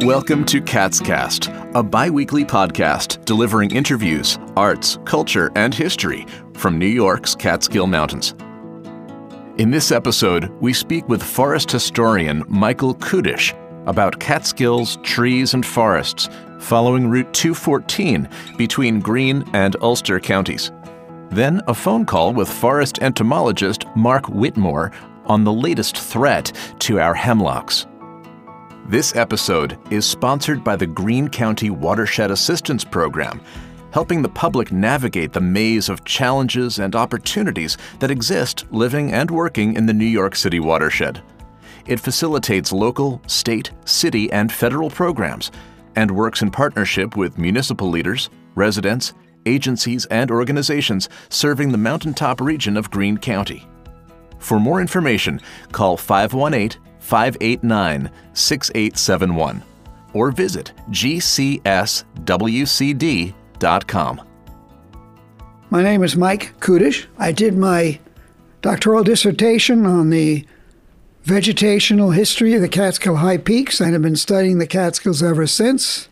Welcome to Catscast, a bi weekly podcast delivering interviews, arts, culture, and history from New York's Catskill Mountains. In this episode, we speak with forest historian Michael Kudish about Catskills trees and forests following Route 214 between Greene and Ulster counties. Then a phone call with forest entomologist Mark Whitmore on the latest threat to our hemlocks. This episode is sponsored by the Greene County Watershed Assistance Program, helping the public navigate the maze of challenges and opportunities that exist living and working in the New York City watershed. It facilitates local, state, city, and federal programs and works in partnership with municipal leaders, residents, agencies, and organizations serving the mountaintop region of Greene County. For more information, call 518 589 6871 or visit gcswcd.com. My name is Mike Kudish. I did my doctoral dissertation on the vegetational history of the Catskill High Peaks and have been studying the Catskills ever since.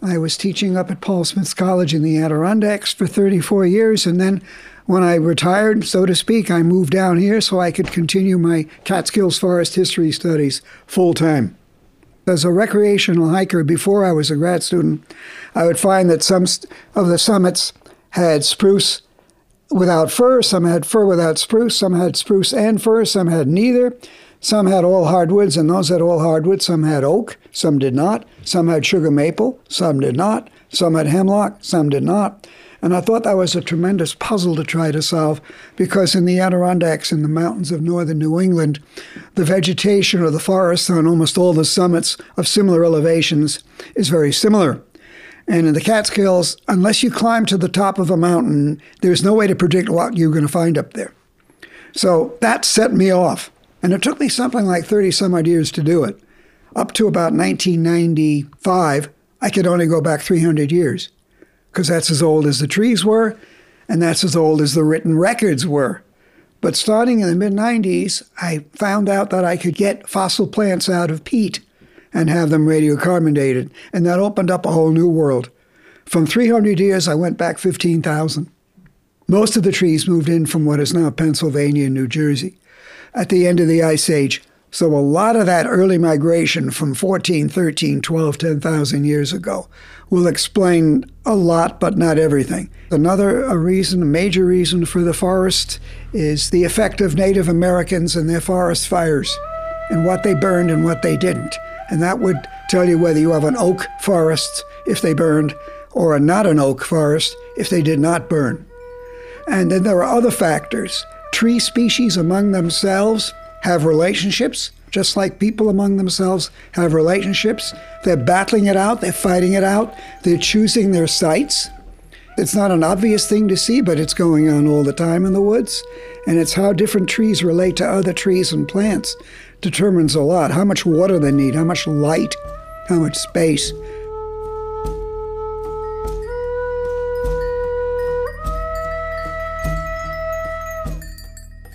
I was teaching up at Paul Smith's College in the Adirondacks for 34 years, and then when I retired, so to speak, I moved down here so I could continue my Catskills forest history studies full time. As a recreational hiker before I was a grad student, I would find that some of the summits had spruce without fir, some had fir without spruce, some had spruce and fir, some had neither. Some had all hardwoods, and those had all hardwoods. Some had oak, some did not. Some had sugar maple, some did not. Some had hemlock, some did not. And I thought that was a tremendous puzzle to try to solve because in the Adirondacks and the mountains of northern New England, the vegetation or the forests on almost all the summits of similar elevations is very similar. And in the Catskills, unless you climb to the top of a mountain, there's no way to predict what you're going to find up there. So that set me off. And it took me something like 30 some odd years to do it. Up to about 1995, I could only go back 300 years because that's as old as the trees were, and that's as old as the written records were. But starting in the mid 90s, I found out that I could get fossil plants out of peat and have them radiocarbon dated, and that opened up a whole new world. From 300 years, I went back 15,000. Most of the trees moved in from what is now Pennsylvania and New Jersey at the end of the Ice Age. So a lot of that early migration from 14, 13, 12, 10,000 years ago will explain a lot, but not everything. Another a reason, a major reason for the forest is the effect of Native Americans and their forest fires and what they burned and what they didn't. And that would tell you whether you have an oak forest if they burned or a not an oak forest if they did not burn. And then there are other factors. Tree species among themselves have relationships, just like people among themselves have relationships. They're battling it out, they're fighting it out, they're choosing their sites. It's not an obvious thing to see, but it's going on all the time in the woods. And it's how different trees relate to other trees and plants determines a lot. How much water they need, how much light, how much space.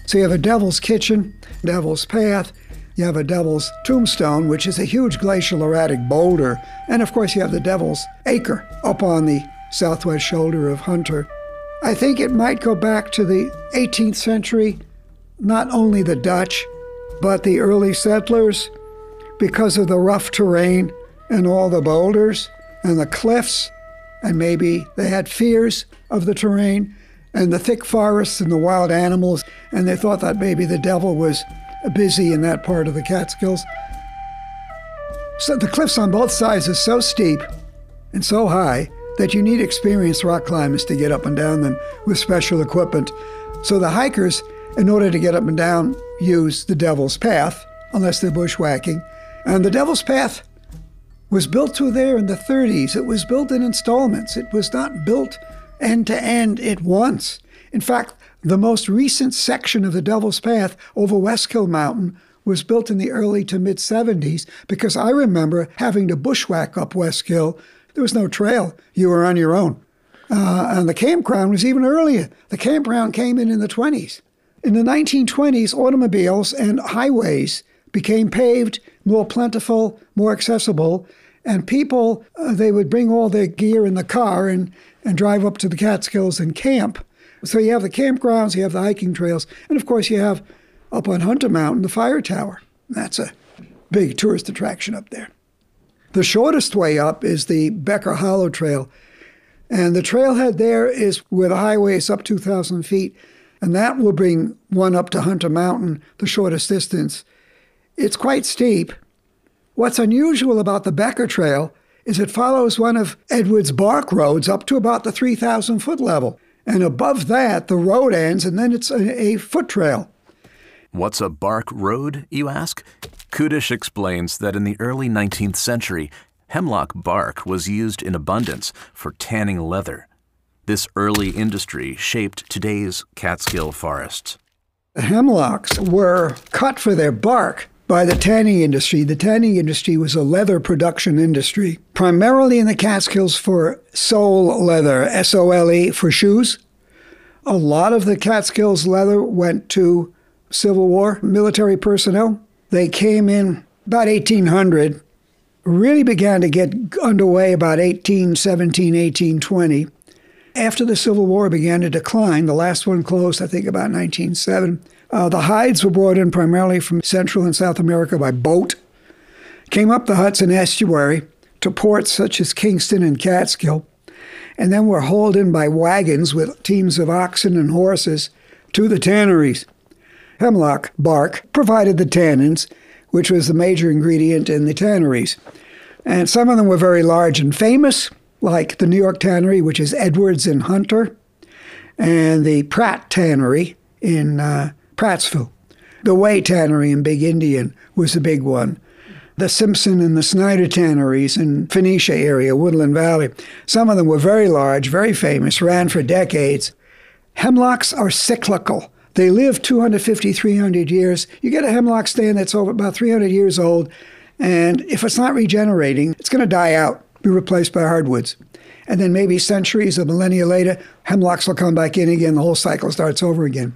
So you have a devil's kitchen, devil's path, you have a devil's tombstone, which is a huge glacial erratic boulder, and of course you have the devil's acre up on the southwest shoulder of Hunter. I think it might go back to the 18th century, not only the Dutch, but the early settlers, because of the rough terrain and all the boulders and the cliffs, and maybe they had fears of the terrain and the thick forests and the wild animals, and they thought that maybe the devil was busy in that part of the Catskills. So the cliffs on both sides are so steep and so high that you need experienced rock climbers to get up and down them with special equipment. So the hikers, in order to get up and down, use the Devil's Path, unless they're bushwhacking. And the Devil's Path was built through there in the 30s. It was built in installments. It was not built end to end at once. In fact, the most recent section of the Devil's Path over Westkill Mountain was built in the early to mid 70s because I remember having to bushwhack up Westkill. There was no trail, you were on your own. Uh, and the campground was even earlier. The campground came in in the 20s. In the 1920s, automobiles and highways became paved, more plentiful, more accessible, And people, uh, they would bring all their gear in the car and, and drive up to the Catskills and camp. So you have the campgrounds, you have the hiking trails, and of course you have up on Hunter Mountain the fire tower. That's a big tourist attraction up there. The shortest way up is the Becker Hollow Trail. And the trailhead there is where the highway is up 2,000 feet, and that will bring one up to Hunter Mountain, the shortest distance. It's quite steep. What's unusual about the Becker Trail is it follows one of Edwards' bark roads up to about the 3,000 foot level. And above that, the road ends, and then it's a, a foot trail. What's a bark road, you ask? Kudish explains that in the early 19th century, hemlock bark was used in abundance for tanning leather. This early industry shaped today's Catskill forests. The hemlocks were cut for their bark by the tanning industry. The tanning industry was a leather production industry, primarily in the Catskills for sole leather, S O L E, for shoes. A lot of the Catskills leather went to Civil War military personnel. They came in about 1800, really began to get underway about 1817, 1820. After the Civil War began to decline, the last one closed, I think, about 1907. Uh, the hides were brought in primarily from Central and South America by boat, came up the Hudson estuary to ports such as Kingston and Catskill, and then were hauled in by wagons with teams of oxen and horses to the tanneries. Hemlock bark provided the tannins, which was the major ingredient in the tanneries. And some of them were very large and famous, like the New York Tannery, which is Edwards and Hunter, and the Pratt Tannery in uh, Prattsville. The Way Tannery in Big Indian was a big one. The Simpson and the Snyder tanneries in Phoenicia area, Woodland Valley. Some of them were very large, very famous, ran for decades. Hemlocks are cyclical. They live 250, 300 years. You get a hemlock stand that's over about 300 years old, and if it's not regenerating, it's going to die out, be replaced by hardwoods. And then maybe centuries or millennia later, hemlocks will come back in again. The whole cycle starts over again.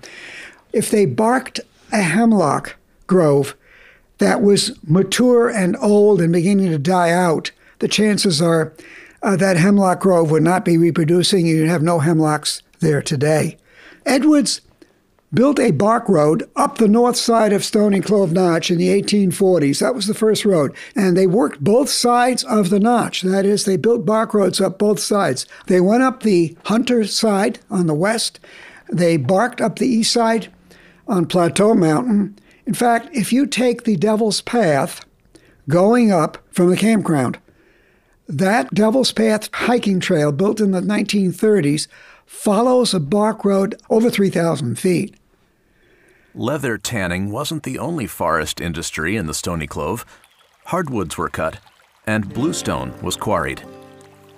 If they barked a hemlock grove that was mature and old and beginning to die out, the chances are uh, that hemlock grove would not be reproducing. And you'd have no hemlocks there today. Edwards built a bark road up the north side of Stony Clove Notch in the 1840s. That was the first road. And they worked both sides of the notch. That is, they built bark roads up both sides. They went up the Hunter side on the west, they barked up the east side on Plateau Mountain. In fact, if you take the Devil's Path going up from the campground, that Devil's Path hiking trail built in the 1930s follows a bark road over 3,000 feet. Leather tanning wasn't the only forest industry in the Stony Clove. Hardwoods were cut, and bluestone was quarried.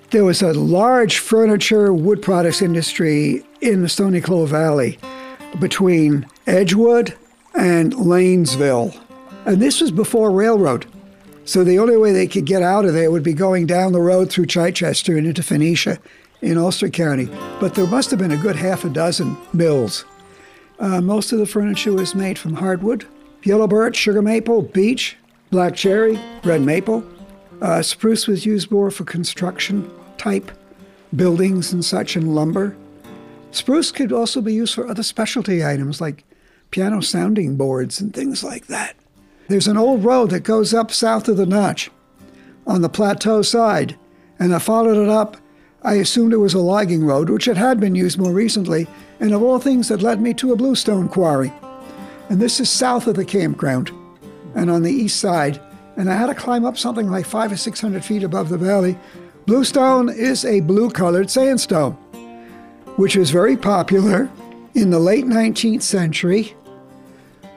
There was a large furniture wood products industry in the Stony Clove Valley between Edgewood and Lanesville. And this was before railroad. So the only way they could get out of there would be going down the road through Chichester and into Phoenicia in Ulster County. But there must have been a good half a dozen mills. Uh, most of the furniture was made from hardwood yellow birch, sugar maple, beech, black cherry, red maple. Uh, spruce was used more for construction type buildings and such, and lumber. Spruce could also be used for other specialty items like piano sounding boards and things like that. There's an old road that goes up south of the notch on the plateau side, and I followed it up. I assumed it was a logging road, which it had been used more recently, and of all things, it led me to a bluestone quarry. And this is south of the campground and on the east side. And I had to climb up something like five or six hundred feet above the valley. Bluestone is a blue colored sandstone which was very popular in the late 19th century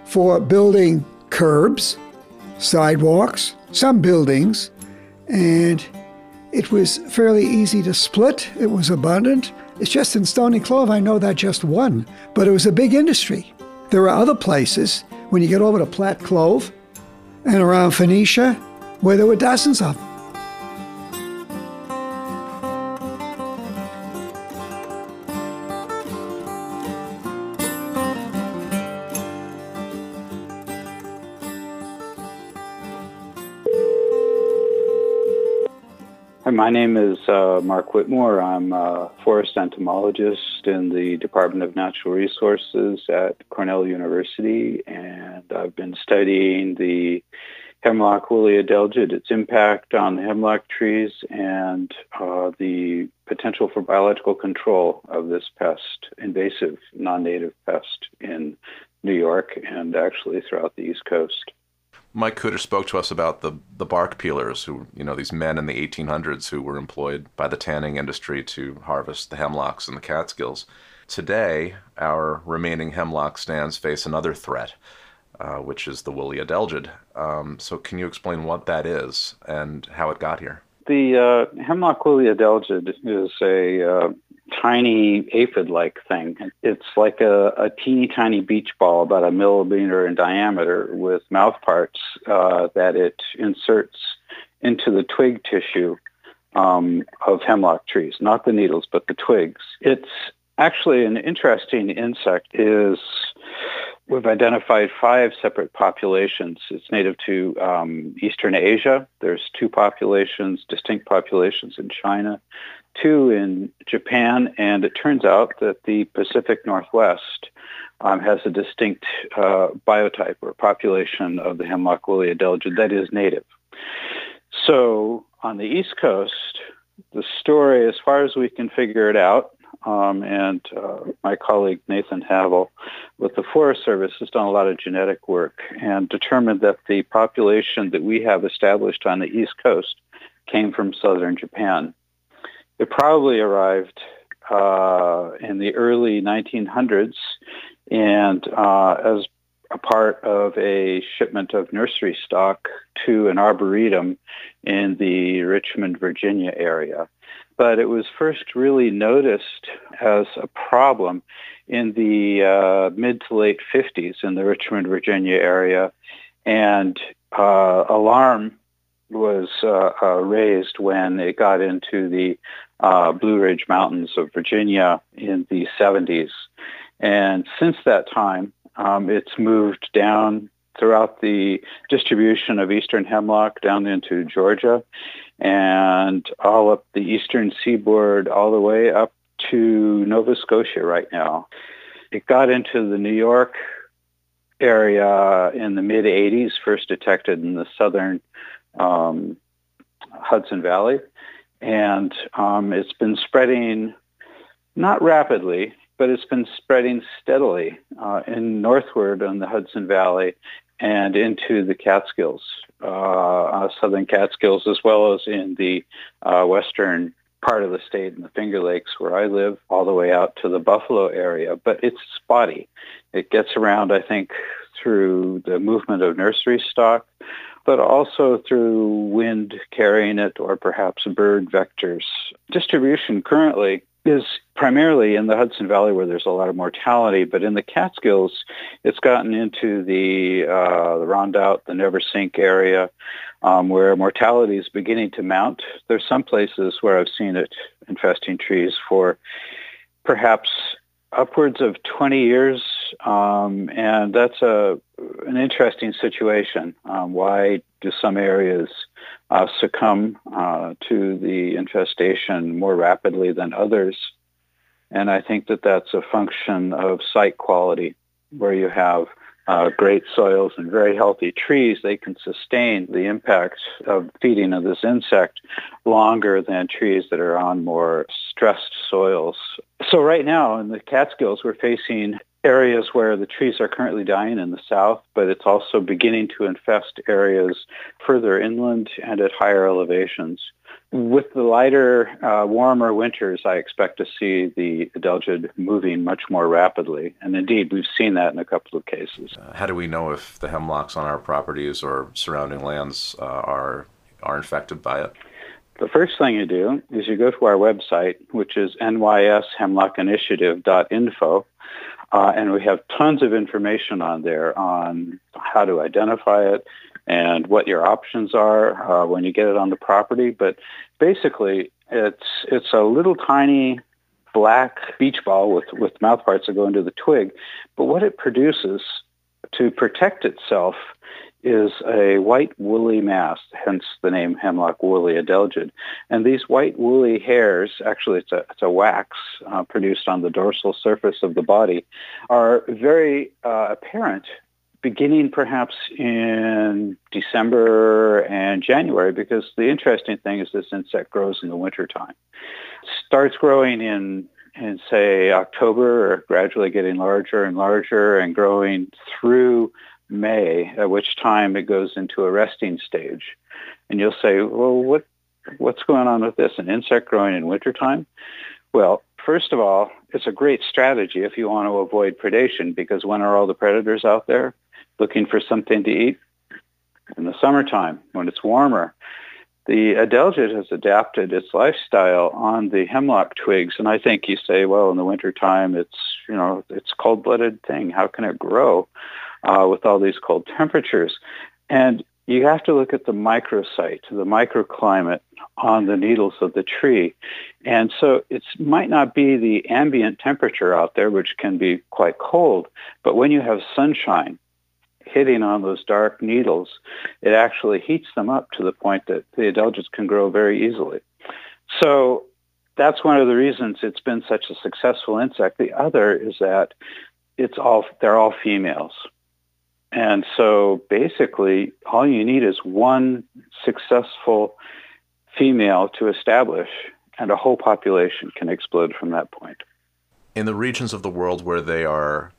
for building curbs, sidewalks, some buildings, and it was fairly easy to split. It was abundant. It's just in Stony Clove, I know that just one, but it was a big industry. There are other places, when you get over to Platte Clove and around Phoenicia, where there were dozens of them. Hi, my name is uh, Mark Whitmore. I'm a forest entomologist in the Department of Natural Resources at Cornell University, and I've been studying the hemlock woolly adelgid, its impact on hemlock trees, and uh, the potential for biological control of this pest, invasive non-native pest in New York and actually throughout the East Coast. Mike Kudish spoke to us about the, the bark peelers, who, you know, these men in the 1800s who were employed by the tanning industry to harvest the hemlocks and the Catskills. Today, our remaining hemlock stands face another threat, uh, which is the woolly adelgid. Um, so, can you explain what that is and how it got here? The uh, hemlock woolly adelgid is a uh, tiny aphid-like thing. It's like a, a, teeny tiny beach ball, about a millimeter in diameter, with mouth parts uh, that it inserts into the twig tissue um, of hemlock trees, not the needles, but the twigs. It's actually an interesting insect. Is We've identified five separate populations. It's native to um, Eastern Asia. There's two populations, distinct populations in China, two in Japan, and it turns out that the Pacific Northwest um, has a distinct uh, biotype or population of the hemlock woolly adelgid that is native. So on the East Coast, the story, as far as we can figure it out, um, and uh, my colleague Nathan Havill with the Forest Service has done a lot of genetic work and determined that the population that we have established on the East Coast came from southern Japan. It probably arrived uh, in the early 1900s and uh, as a part of a shipment of nursery stock to an arboretum in the Richmond, Virginia area but it was first really noticed as a problem in the uh, mid to late 50s in the Richmond, Virginia area, and uh, alarm was uh, uh raised when it got into the uh, Blue Ridge Mountains of Virginia in the 70s. And since that time, um, it's moved down throughout the distribution of eastern hemlock down into Georgia and all up the eastern seaboard all the way up to Nova Scotia right now. It got into the New York area in the mid 80s, first detected in the southern um, Hudson Valley. And um, it's been spreading not rapidly, but it's been spreading steadily uh, in northward on the Hudson Valley and into the Catskills, uh, uh, southern Catskills, as well as in the uh, western part of the state in the Finger Lakes where I live, all the way out to the Buffalo area. But it's spotty. It gets around, I think, through the movement of nursery stock, but also through wind carrying it or perhaps bird vectors. Distribution currently is primarily in the Hudson Valley where there's a lot of mortality, but in the Catskills, it's gotten into the uh, the Rondout, the Neversink area, um, where mortality is beginning to mount. There's some places where I've seen it infesting trees for perhaps upwards of 20 years, um, and that's a an interesting situation. Um, why do some areas uh, succumb uh, to the infestation more rapidly than others. And I think that that's a function of site quality, where you have uh, great soils and very healthy trees, they can sustain the impact of feeding of this insect longer than trees that are on more stressed soils. So right now in the Catskills, we're facing areas where the trees are currently dying in the south, but it's also beginning to infest areas further inland and at higher elevations. With the lighter, uh, warmer winters, I expect to see the adelgid moving much more rapidly. And indeed, we've seen that in a couple of cases. Uh, how do we know if the hemlocks on our properties or surrounding lands uh, are, are infected by it? The first thing you do is you go to our website, which is nyshemlockinitiative.info, uh, and we have tons of information on there on how to identify it and what your options are uh, when you get it on the property. But basically, it's it's a little tiny black beach ball with, with mouth parts that go into the twig. But what it produces to protect itself is a white woolly mass, hence the name hemlock woolly adelgid. And these white woolly hairs, actually it's a, it's a wax uh, produced on the dorsal surface of the body, are very uh, apparent beginning perhaps in December and January because the interesting thing is this insect grows in the wintertime. Starts growing in in say October gradually getting larger and larger and growing through May, at which time it goes into a resting stage. And you'll say, well, what, what's going on with this? An insect growing in wintertime? Well, first of all, it's a great strategy if you want to avoid predation because when are all the predators out there looking for something to eat? In the summertime, when it's warmer. The adelgid has adapted its lifestyle on the hemlock twigs, and I think you say, well, in the wintertime, it's you know it's cold-blooded thing. How can it grow? Uh, with all these cold temperatures. And you have to look at the microsite, the microclimate on the needles of the tree. And so it might not be the ambient temperature out there, which can be quite cold, but when you have sunshine hitting on those dark needles, it actually heats them up to the point that the adelgids can grow very easily. So that's one of the reasons it's been such a successful insect. The other is that it's all they're all females. And so basically, all you need is one successful female to establish, and a whole population can explode from that point. In the regions of the world where they are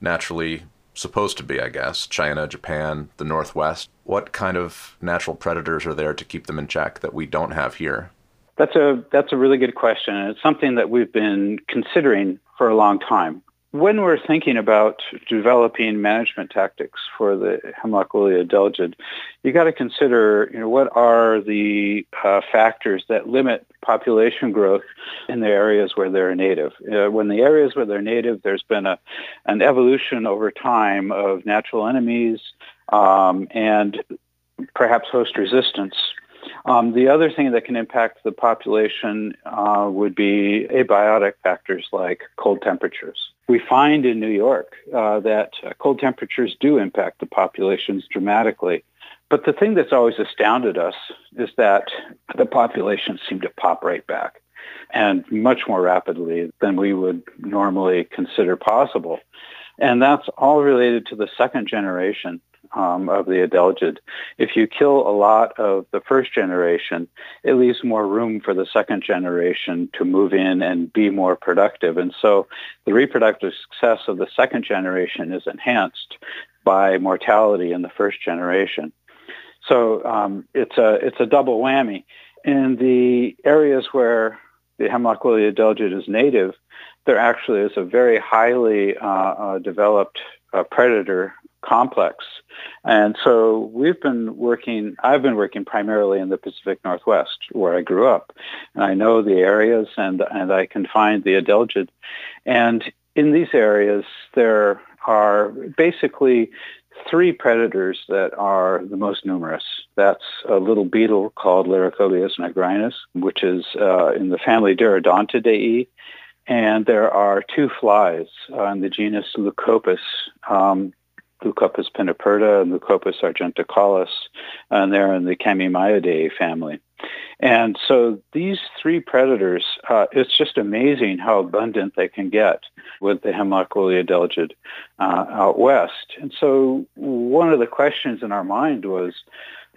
naturally supposed to be, I guess, China, Japan, the Northwest, what kind of natural predators are there to keep them in check that we don't have here? That's a that's a really good question, and it's something that we've been considering for a long time. When we're thinking about developing management tactics for the hemlock woolly adelgid, you got to consider, you know, what are the uh, factors that limit population growth in the areas where they're native. Uh, when the areas where they're native, there's been a an evolution over time of natural enemies um, and perhaps host resistance um, the other thing that can impact the population uh, would be abiotic factors like cold temperatures. We find in New York uh, that uh, cold temperatures do impact the populations dramatically. But the thing that's always astounded us is that the populations seem to pop right back and much more rapidly than we would normally consider possible. And that's all related to the second generation um, of the adelgid. If you kill a lot of the first generation, it leaves more room for the second generation to move in and be more productive. And so the reproductive success of the second generation is enhanced by mortality in the first generation. So um, it's a it's a double whammy. In the areas where the hemlock woolly adelgid is native, there actually is a very highly uh, uh, developed uh, predator complex. And so we've been working, I've been working primarily in the Pacific Northwest where I grew up. And I know the areas and, and I can find the adelgid. And in these areas, there are basically three predators that are the most numerous. That's a little beetle called Laricobius nigrinus, which is uh, in the family Derodontidae. And there are two flies in the genus Leucopis, um, Leucopis piniperda and Leucopis argenticollis, and they're in the Chamaemyidae family. And so these three predators, uh, it's just amazing how abundant they can get with the hemlock woolly adelgid uh, out west. And so one of the questions in our mind was,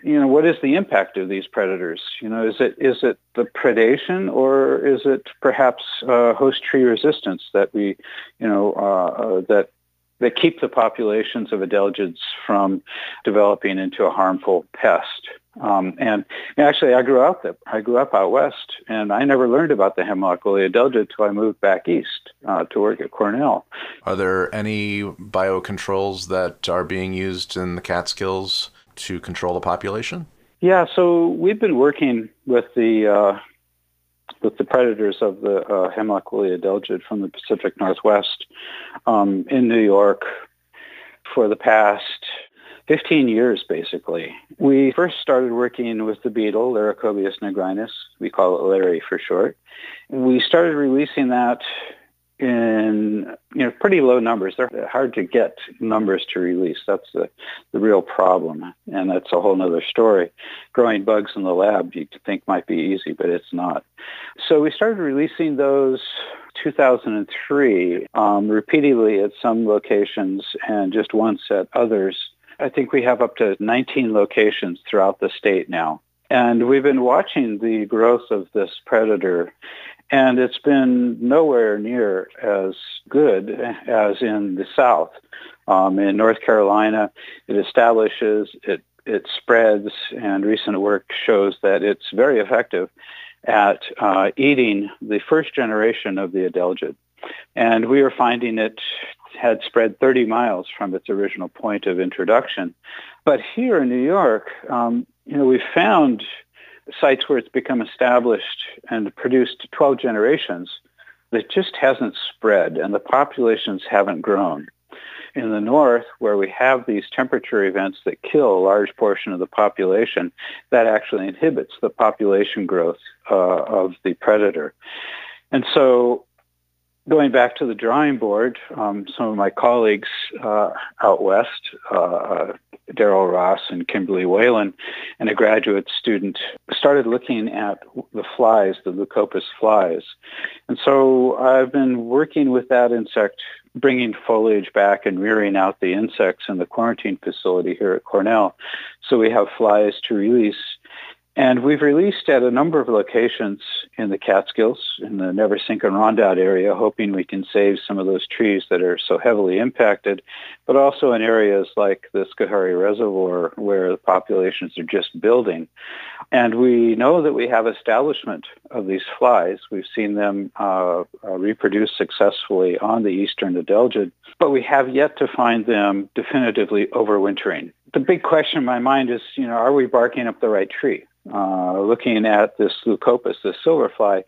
you know, what is the impact of these predators? You know, is it is it the predation or is it perhaps uh, host tree resistance that we, you know, uh, uh that that keep the populations of adelgids from developing into a harmful pest. Um, and actually, I grew up I grew up out west, and I never learned about the hemlock woolly adelgid until I moved back east uh, to work at Cornell. Are there any biocontrols that are being used in the Catskills to control the population? Yeah, so we've been working with the uh, with the predators of the uh, hemlock woolly adelgid from the Pacific Northwest um, in New York for the past 15 years, basically. We first started working with the beetle, Laricobius nigrinus. We call it Larry for short. We started releasing that in you know pretty low numbers. They're hard to get numbers to release. That's the, the real problem, and that's a whole other story. Growing bugs in the lab you think might be easy, but it's not. So we started releasing those 2003 um, repeatedly at some locations and just once at others. I think we have up to 19 locations throughout the state now. And we've been watching the growth of this predator and it's been nowhere near as good as in the South. Um, in North Carolina, it establishes, it, it spreads, and recent work shows that it's very effective at uh, eating the first generation of the adelgid. And we are finding it had spread 30 miles from its original point of introduction. But here in New York, um, you know, we found sites where it's become established and produced 12 generations, it just hasn't spread and the populations haven't grown. In the north, where we have these temperature events that kill a large portion of the population, that actually inhibits the population growth uh, of the predator. And so going back to the drawing board, um, some of my colleagues uh, out west, uh, uh Darrell Ross and Kimberly Wallin, and a graduate student, started looking at the flies, the Leucopis flies. And so I've been working with that insect, bringing foliage back and rearing out the insects in the quarantine facility here at Cornell. So we have flies to release and we've released at a number of locations in the Catskills, in the Neversink and Rondout area, hoping we can save some of those trees that are so heavily impacted, but also in areas like the Schoharie Reservoir where the populations are just building. And we know that we have establishment of these flies. We've seen them uh, uh, reproduce successfully on the eastern Adelgid, but we have yet to find them definitively overwintering. The big question in my mind is, you know, are we barking up the right tree? Uh, looking at this leucopis, this silverfly,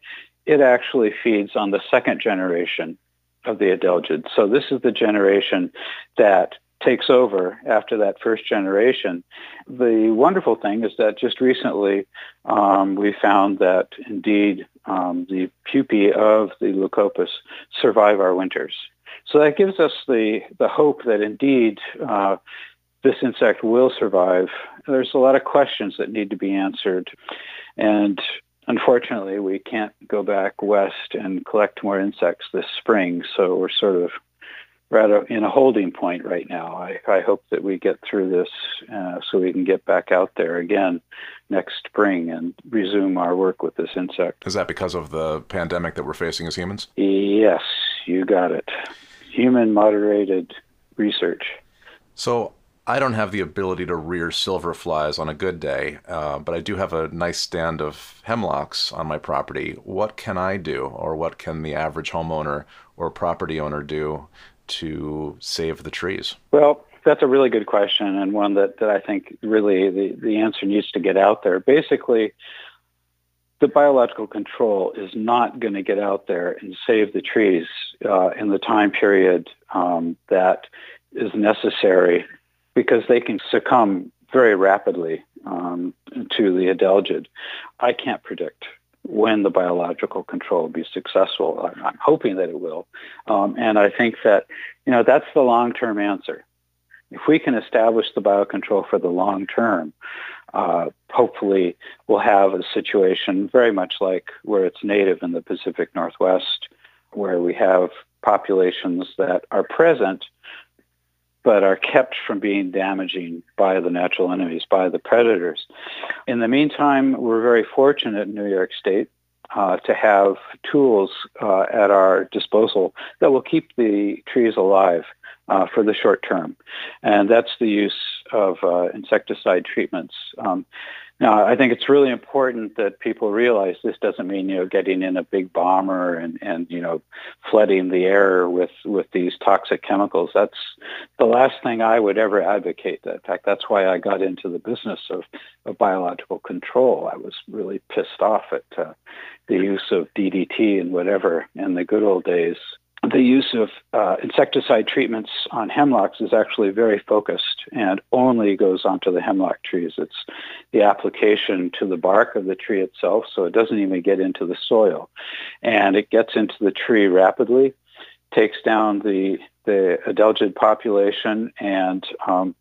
it actually feeds on the second generation of the adelgid. So this is the generation that takes over after that first generation. The wonderful thing is that just recently um, we found that indeed um, the pupae of the leucopis survive our winters. So that gives us the, the hope that indeed uh, this insect will survive. There's a lot of questions that need to be answered. And unfortunately, we can't go back west and collect more insects this spring. So we're sort of rather in a holding point right now. I, I hope that we get through this uh, so we can get back out there again next spring and resume our work with this insect. Is that because of the pandemic that we're facing as humans? Yes, you got it. Human moderated research. So I don't have the ability to rear silver flies on a good day, uh, but I do have a nice stand of hemlocks on my property. What can I do, or what can the average homeowner or property owner do to save the trees? Well, that's a really good question, and one that, that I think really the, the answer needs to get out there. Basically, the biological control is not going to get out there and save the trees uh, in the time period um, that is necessary because they can succumb very rapidly um, to the adelgid. I can't predict when the biological control will be successful. I'm hoping that it will. Um, and I think that, you know, that's the long-term answer. If we can establish the biocontrol for the long term, uh, hopefully we'll have a situation very much like where it's native in the Pacific Northwest, where we have populations that are present but are kept from being damaging by the natural enemies, by the predators. In the meantime, we're very fortunate in New York State uh, to have tools uh, at our disposal that will keep the trees alive uh, for the short term. And that's the use of uh, insecticide treatments. Um, now, I think it's really important that people realize this doesn't mean, you know, getting in a big bomber and, and you know, flooding the air with, with these toxic chemicals. That's the last thing I would ever advocate. In fact, that's why I got into the business of, of biological control. I was really pissed off at uh, the use of DDT and whatever in the good old days the use of uh, insecticide treatments on hemlocks is actually very focused and only goes onto the hemlock trees. It's the application to the bark of the tree itself, so it doesn't even get into the soil. And it gets into the tree rapidly. takes down the the adelgid population and um,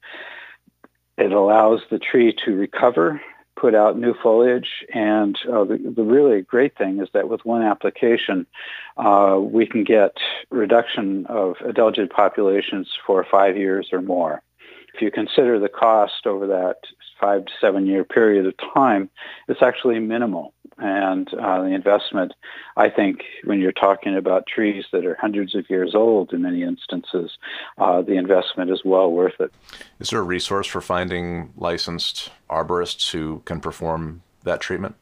it allows the tree to recover, put out new foliage, and uh, the, the, really great thing is that with one application, uh, we can get reduction of adelgid populations for five years or more. If you consider the cost over that five to seven year period of time, it's actually minimal. And uh, the investment, I think, when you're talking about trees that are hundreds of years old in many instances, uh, the investment is well worth it. Is there a resource for finding licensed arborists who can perform that treatment?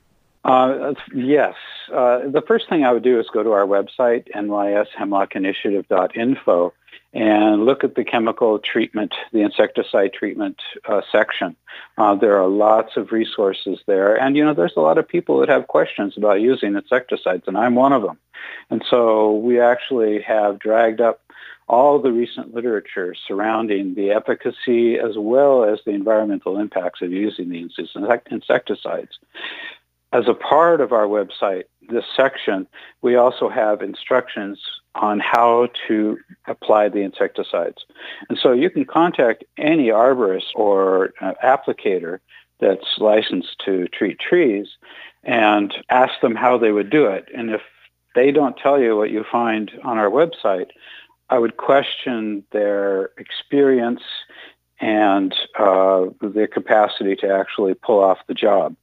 Uh, yes. Uh, the first thing I would do is go to our website, nyshemlockinitiative.info, and look at the chemical treatment, the insecticide treatment uh, section. Uh, there are lots of resources there. And, you know, there's a lot of people that have questions about using insecticides, and I'm one of them. And so we actually have dragged up all the recent literature surrounding the efficacy as well as the environmental impacts of using these insecticides. As a part of our website, this section, we also have instructions on how to apply the insecticides. And so you can contact any arborist or uh, applicator that's licensed to treat trees and ask them how they would do it. And if they don't tell you what you find on our website, I would question their experience and uh, their capacity to actually pull off the job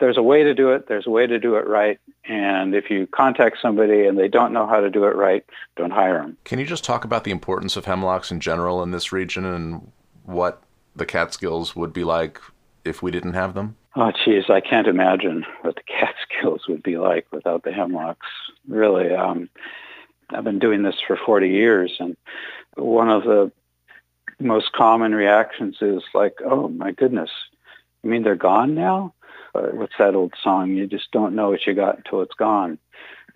there's a way to do it. There's a way to do it right. And if you contact somebody and they don't know how to do it right, don't hire them. Can you just talk about the importance of hemlocks in general in this region and what the Catskills would be like if we didn't have them? Oh, geez, I can't imagine what the Catskills would be like without the hemlocks. Really, um, I've been doing this for 40 years, and one of the most common reactions is like, "Oh my goodness, you mean they're gone now?" Uh, what's that old song? You just don't know what you got until it's gone.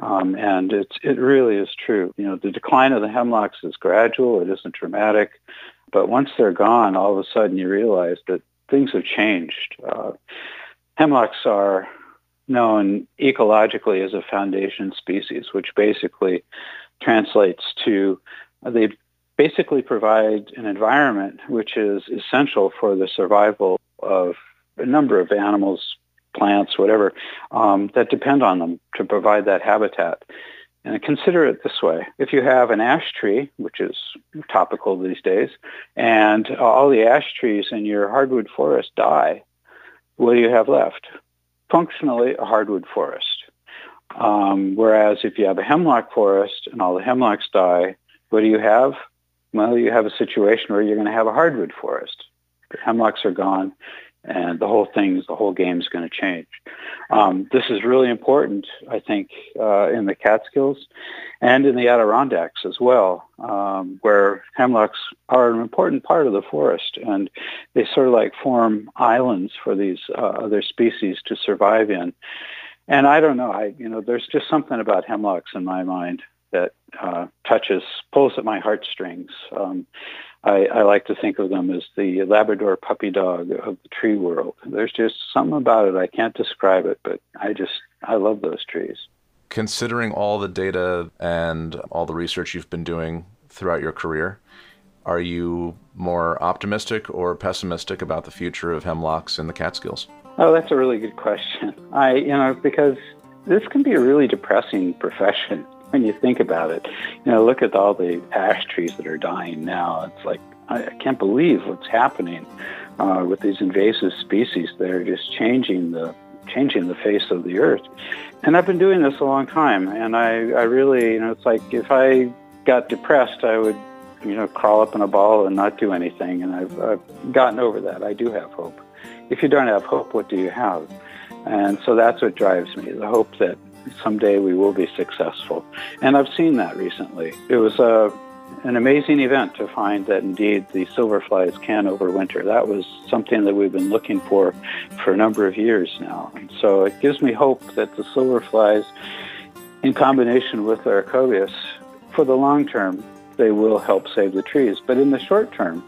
Um, and it's it really is true. You know, the decline of the hemlocks is gradual. It isn't dramatic, but once they're gone, all of a sudden you realize that things have changed. Uh, hemlocks are known ecologically as a foundation species, which basically translates to they basically provide an environment which is essential for the survival of a number of animals, plants, whatever, um, that depend on them to provide that habitat. And consider it this way. If you have an ash tree, which is topical these days, and all the ash trees in your hardwood forest die, what do you have left? Functionally, a hardwood forest. Um, whereas if you have a hemlock forest and all the hemlocks die, what do you have? Well, you have a situation where you're going to have a hardwood forest. The hemlocks are gone and the whole thing's the whole game's going to change. Um, this is really important, I think, uh, in the Catskills and in the Adirondacks as well, um, where hemlocks are an important part of the forest, and they sort of like form islands for these uh, other species to survive in. And I don't know, I you know, there's just something about hemlocks in my mind that uh, touches, pulls at my heartstrings. Um, I, I like to think of them as the Labrador puppy dog of the tree world. There's just something about it. I can't describe it, but I just, I love those trees. Considering all the data and all the research you've been doing throughout your career, are you more optimistic or pessimistic about the future of hemlocks in the Catskills? Oh, that's a really good question. I, you know, because this can be a really depressing profession when you think about it. You know, look at all the ash trees that are dying now. It's like I, can't believe what's happening uh, with these invasive species that are just changing the changing the face of the earth. And I've been doing this a long time, and I, I really, you know, it's like if I got depressed, I would, you know, crawl up in a ball and not do anything. And I've, I've gotten over that. I do have hope. If you don't have hope, what do you have? And so that's what drives me, the hope that someday we will be successful. And I've seen that recently. It was a, uh, an amazing event to find that indeed the silverflies can overwinter. That was something that we've been looking for for a number of years now. And so it gives me hope that the silverflies, in combination with Laricobius, for the long term, they will help save the trees. But in the short term,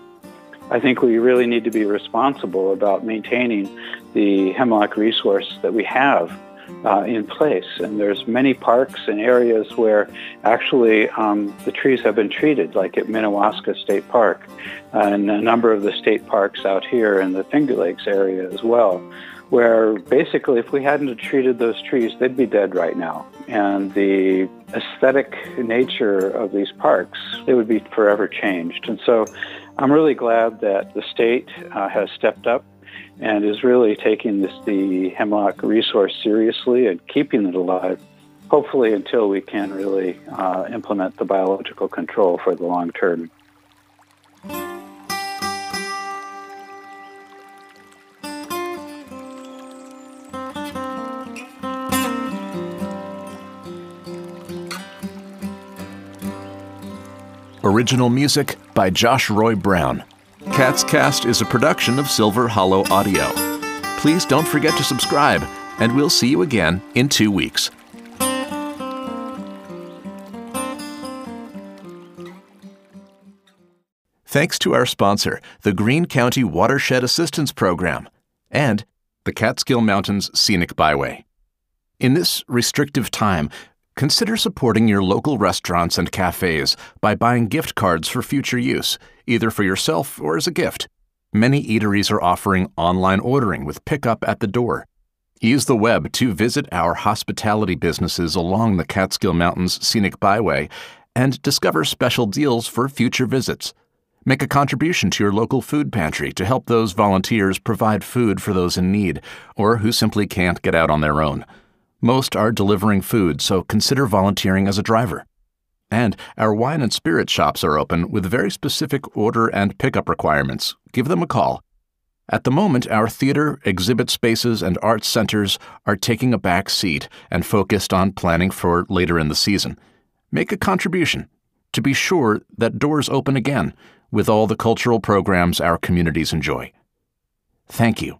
I think we really need to be responsible about maintaining the hemlock resource that we have uh, in place. And there's many parks and areas where actually um, the trees have been treated, like at Minnewaska State Park and a number of the state parks out here in the Finger Lakes area as well, where basically if we hadn't treated those trees, they'd be dead right now. And the aesthetic nature of these parks, they would be forever changed. And so I'm really glad that the state uh, has stepped up and is really taking this the hemlock resource seriously and keeping it alive. Hopefully, until we can really uh, implement the biological control for the long term. Original music by Josh Roy Brown. Cats Cast is a production of Silver Hollow Audio. Please don't forget to subscribe, and we'll see you again in two weeks. Thanks to our sponsor, the Greene County Watershed Assistance Program, and the Catskill Mountains Scenic Byway. In this restrictive time, Consider supporting your local restaurants and cafes by buying gift cards for future use, either for yourself or as a gift. Many eateries are offering online ordering with pickup at the door. Use the web to visit our hospitality businesses along the Catskill Mountains Scenic Byway and discover special deals for future visits. Make a contribution to your local food pantry to help those volunteers provide food for those in need or who simply can't get out on their own. Most are delivering food, so consider volunteering as a driver. And our wine and spirit shops are open with very specific order and pickup requirements. Give them a call. At the moment, our theater, exhibit spaces, and arts centers are taking a back seat and focused on planning for later in the season. Make a contribution to be sure that doors open again with all the cultural programs our communities enjoy. Thank you.